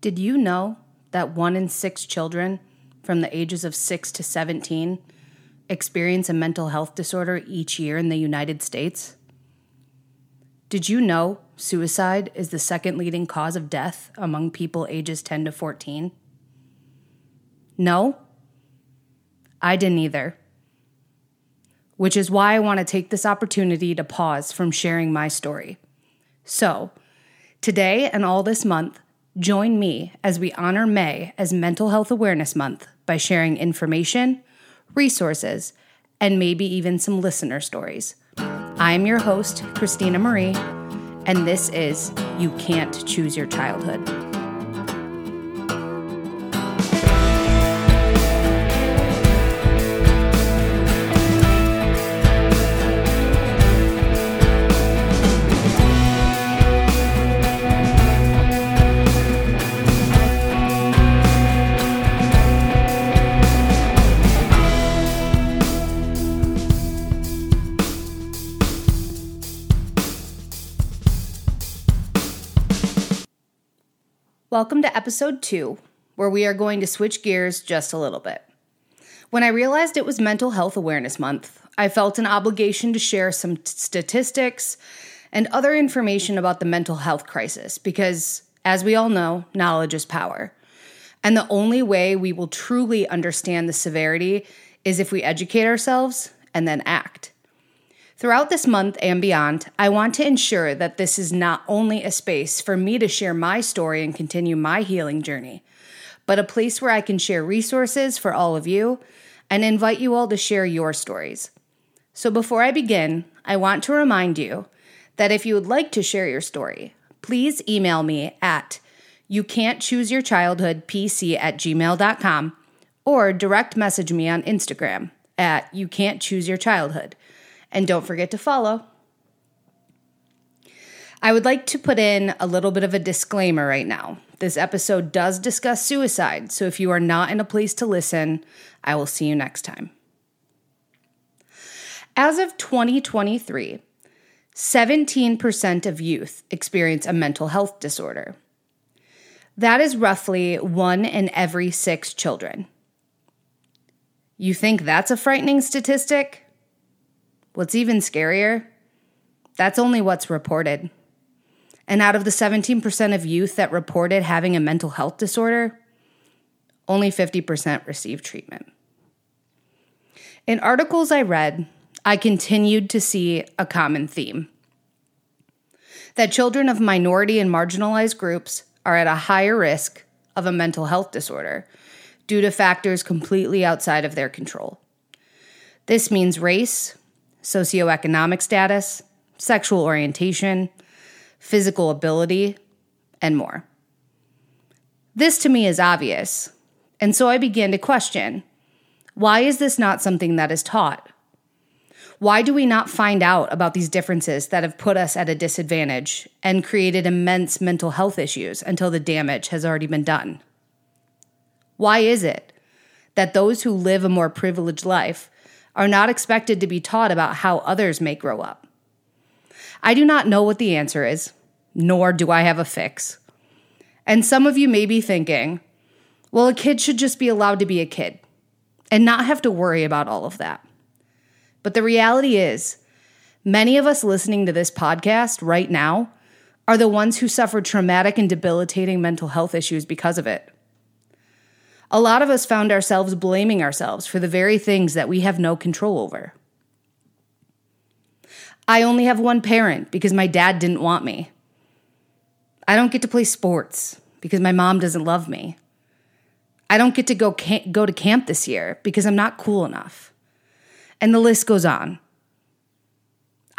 Did you know that one in six children from the ages of 6 to 17 experience a mental health disorder each year in the United States? Did you know suicide is the second leading cause of death among people ages 10 to 14? No? I didn't either. Which is why I want to take this opportunity to pause from sharing my story. So, today and all this month, join me as we honor May as Mental Health Awareness Month by sharing information, resources, and maybe even some listener stories. I am your host, Christina Marie, and this is You Can't Choose Your Childhood. Welcome to episode two, where we are going to switch gears just a little bit. When I realized it was Mental Health Awareness Month, I felt an obligation to share some t- statistics and other information about the mental health crisis because, as we all know, knowledge is power. And the only way we will truly understand the severity is if we educate ourselves and then act. Throughout this month and beyond, I want to ensure that this is not only a space for me to share my story and continue my healing journey, but a place where I can share resources for all of you and invite you all to share your stories. So before I begin, I want to remind you that if you would like to share your story, please email me at you can't choose your childhood pc at gmail.com or direct message me on Instagram at you can't choose your childhood. And don't forget to follow. I would like to put in a little bit of a disclaimer right now. This episode does discuss suicide, so if you are not in a place to listen, I will see you next time. As of 2023, 17% of youth experience a mental health disorder. That is roughly one in every six children. You think that's a frightening statistic? What's even scarier, that's only what's reported. And out of the 17% of youth that reported having a mental health disorder, only 50% received treatment. In articles I read, I continued to see a common theme that children of minority and marginalized groups are at a higher risk of a mental health disorder due to factors completely outside of their control. This means race, socioeconomic status, sexual orientation, physical ability, and more. This to me is obvious, and so I began to question why is this not something that is taught? Why do we not find out about these differences that have put us at a disadvantage and created immense mental health issues until the damage has already been done? Why is it that those who live a more privileged life are not expected to be taught about how others may grow up. I do not know what the answer is, nor do I have a fix. And some of you may be thinking, well, a kid should just be allowed to be a kid and not have to worry about all of that. But the reality is, many of us listening to this podcast right now are the ones who suffered traumatic and debilitating mental health issues because of it a lot of us found ourselves blaming ourselves for the very things that we have no control over. I only have one parent because my dad didn't want me. I don't get to play sports because my mom doesn't love me. I don't get to go go to camp this year because I'm not cool enough. And the list goes on.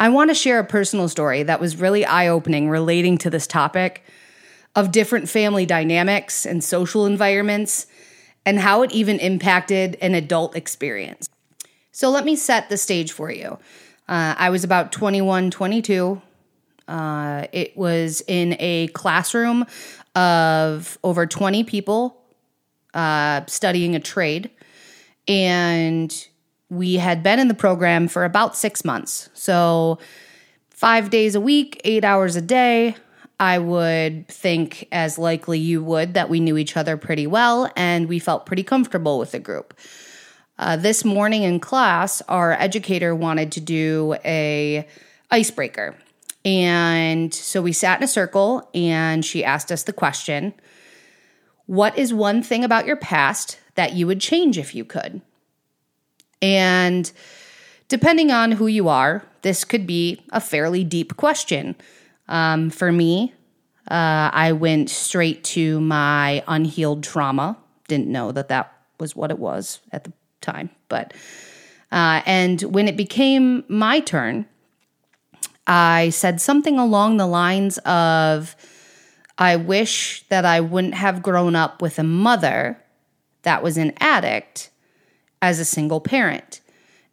I want to share a personal story that was really eye-opening relating to this topic of different family dynamics and social environments and how it even impacted an adult experience. So let me set the stage for you. Uh, I was about 21, 22. Uh, it was in a classroom of over 20 people uh, studying a trade. And we had been in the program for about six months. So, five days a week, eight hours a day. I would think as likely you would that we knew each other pretty well and we felt pretty comfortable with the group. Uh, this morning in class, our educator wanted to do a icebreaker. And so we sat in a circle and she asked us the question What is one thing about your past that you would change if you could? And depending on who you are, this could be a fairly deep question. Um, for me, uh, I went straight to my unhealed trauma. Didn't know that that was what it was at the time. But uh, and when it became my turn, I said something along the lines of, "I wish that I wouldn't have grown up with a mother that was an addict as a single parent."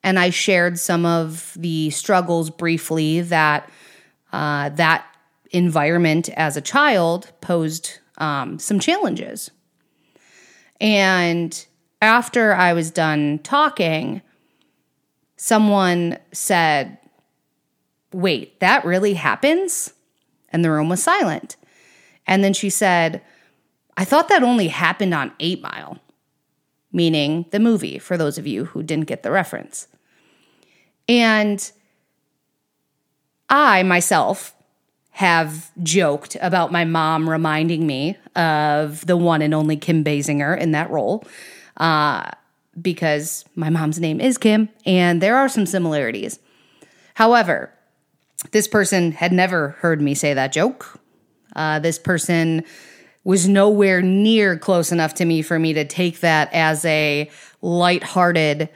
And I shared some of the struggles briefly that uh, that environment as a child posed um, some challenges. And after I was done talking, someone said, Wait, that really happens? And the room was silent. And then she said, I thought that only happened on Eight Mile, meaning the movie, for those of you who didn't get the reference. And I myself have joked about my mom reminding me of the one and only Kim Basinger in that role uh, because my mom's name is Kim, and there are some similarities. However, this person had never heard me say that joke. Uh, this person was nowhere near close enough to me for me to take that as a lighthearted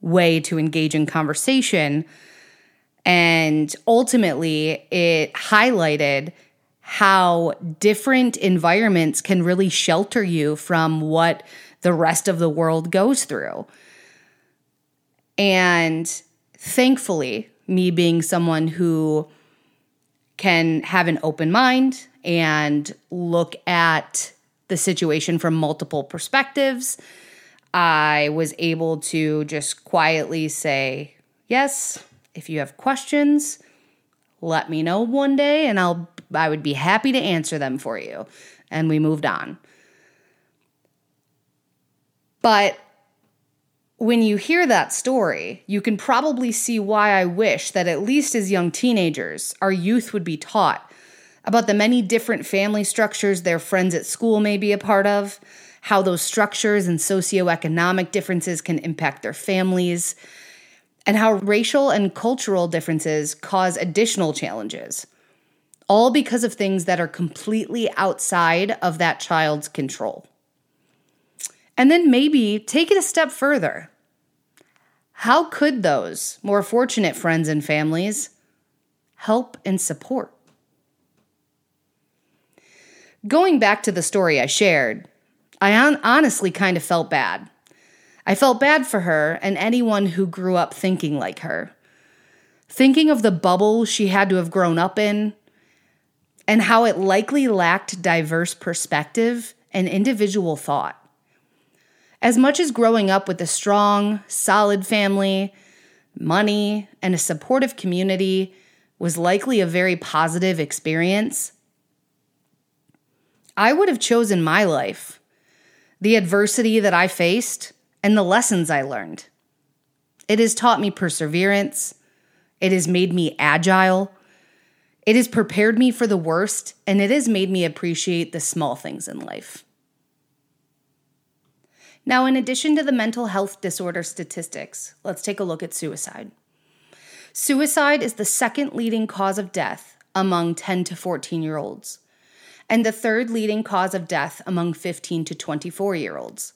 way to engage in conversation. And ultimately, it highlighted how different environments can really shelter you from what the rest of the world goes through. And thankfully, me being someone who can have an open mind and look at the situation from multiple perspectives, I was able to just quietly say, Yes, if you have questions, let me know one day and I'll I would be happy to answer them for you. And we moved on. But when you hear that story, you can probably see why I wish that at least as young teenagers, our youth would be taught about the many different family structures their friends at school may be a part of, how those structures and socioeconomic differences can impact their families, and how racial and cultural differences cause additional challenges, all because of things that are completely outside of that child's control. And then maybe take it a step further. How could those more fortunate friends and families help and support? Going back to the story I shared, I honestly kind of felt bad. I felt bad for her and anyone who grew up thinking like her. Thinking of the bubble she had to have grown up in and how it likely lacked diverse perspective and individual thought. As much as growing up with a strong, solid family, money, and a supportive community was likely a very positive experience, I would have chosen my life, the adversity that I faced, and the lessons I learned. It has taught me perseverance. It has made me agile. It has prepared me for the worst, and it has made me appreciate the small things in life. Now, in addition to the mental health disorder statistics, let's take a look at suicide. Suicide is the second leading cause of death among 10 to 14 year olds, and the third leading cause of death among 15 to 24 year olds.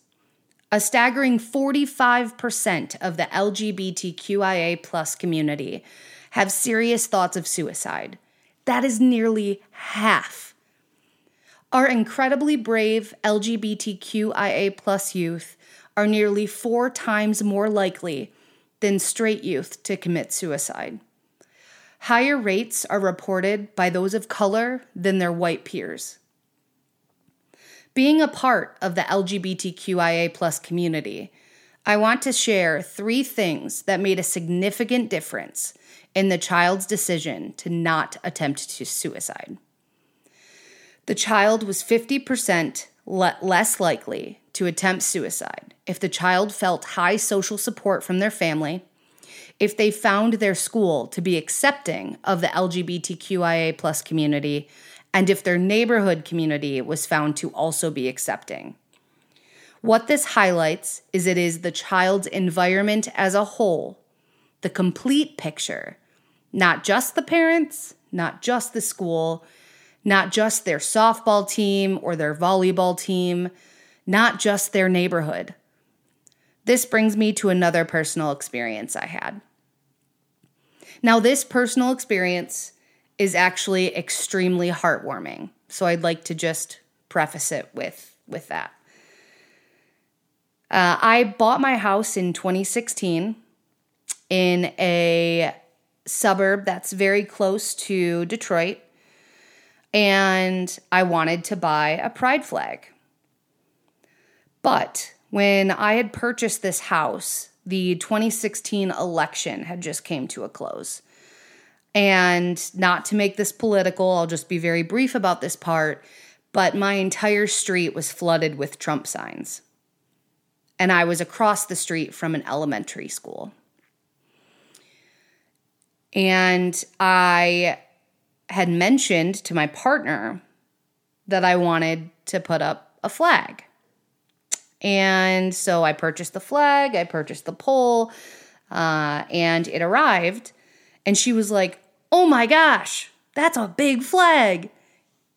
A staggering 45% of the LGBTQIA plus community have serious thoughts of suicide. That is nearly half our incredibly brave LGBTQIA plus youth are nearly four times more likely than straight youth to commit suicide. Higher rates are reported by those of color than their white peers. Being a part of the LGBTQIA plus community, I want to share three things that made a significant difference in the child's decision to not attempt to suicide. The child was 50% le- less likely to attempt suicide if the child felt high social support from their family, if they found their school to be accepting of the LGBTQIA plus community, and if their neighborhood community was found to also be accepting. What this highlights is it is the child's environment as a whole, the complete picture, not just the parents, not just the school, not just their softball team or their volleyball team, not just their neighborhood. This brings me to another personal experience I had. Now, this personal experience is actually extremely heartwarming. So I'd like to just preface it with, with that. Uh, I bought my house in 2016 in a suburb that's very close to Detroit, and I wanted to buy a pride flag. But when I had purchased this house, the 2016 election had just came to a close. And not to make this political, I'll just be very brief about this part, but my entire street was flooded with Trump signs and I was across the street from an elementary school. And I had mentioned to my partner that I wanted to put up a flag. And so I purchased the flag, I purchased the pole, uh, and it arrived. And she was like, Oh my gosh, that's a big flag.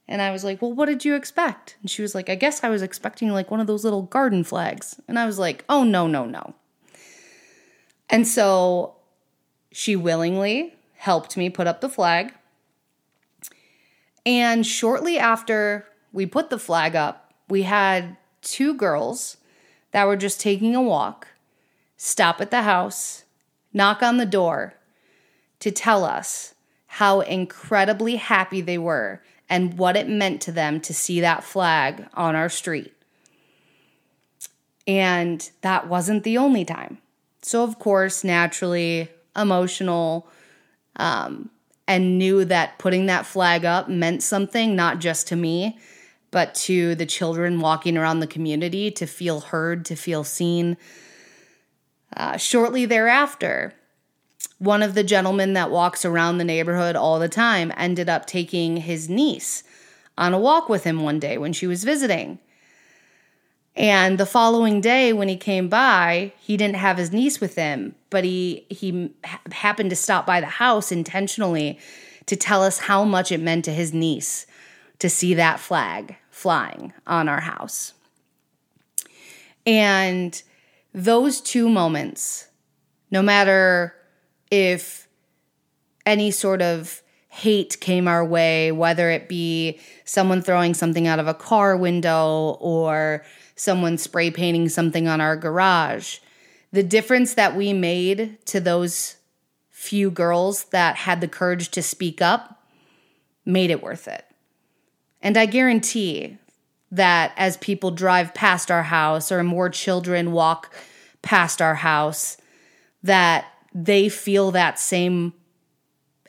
And I was like, Well, what did you expect? And she was like, I guess I was expecting like one of those little garden flags. And I was like, Oh, no, no, no. And so she willingly helped me put up the flag. And shortly after we put the flag up, we had two girls that were just taking a walk stop at the house, knock on the door to tell us how incredibly happy they were and what it meant to them to see that flag on our street. And that wasn't the only time. So, of course, naturally emotional, um, and knew that putting that flag up meant something, not just to me, but to the children walking around the community to feel heard, to feel seen. Uh, shortly thereafter, one of the gentlemen that walks around the neighborhood all the time ended up taking his niece on a walk with him one day when she was visiting. And the following day when he came by, he didn't have his niece with him, but he he happened to stop by the house intentionally to tell us how much it meant to his niece to see that flag flying on our house. And those two moments, no matter if any sort of hate came our way, whether it be someone throwing something out of a car window or someone spray painting something on our garage. The difference that we made to those few girls that had the courage to speak up made it worth it. And I guarantee that as people drive past our house or more children walk past our house, that they feel that same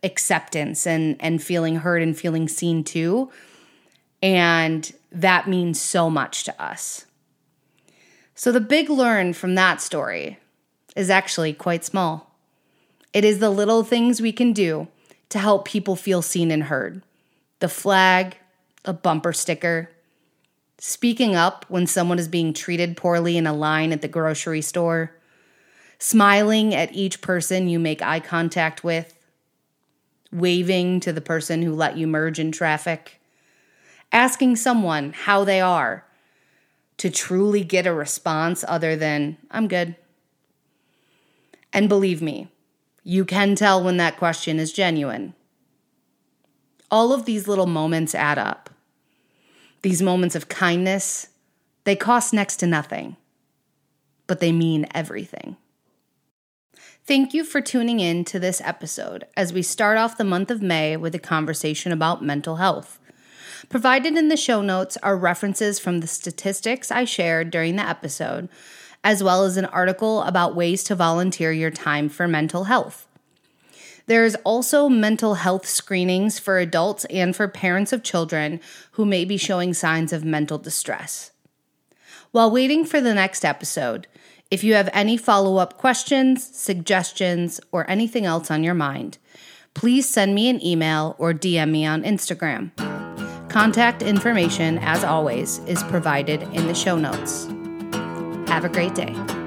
acceptance and and feeling heard and feeling seen too. And that means so much to us. So the big learn from that story is actually quite small. It is the little things we can do to help people feel seen and heard. The flag a bumper sticker speaking up when someone is being treated poorly in a line at the grocery store smiling at each person you make eye contact with, waving to the person who let you merge in traffic, asking someone how they are to truly get a response other than, I'm good. And believe me, you can tell when that question is genuine. All of these little moments add up. These moments of kindness, they cost next to nothing, but they mean everything. Thank you for tuning in to this episode as we start off the month of May with a conversation about mental health. Provided in the show notes are references from the statistics I shared during the episode, as well as an article about ways to volunteer your time for mental health. There is also mental health screenings for adults and for parents of children who may be showing signs of mental distress. While waiting for the next episode, if you have any follow up questions, suggestions, or anything else on your mind, please send me an email or DM me on Instagram. Contact information, as always, is provided in the show notes. Have a great day.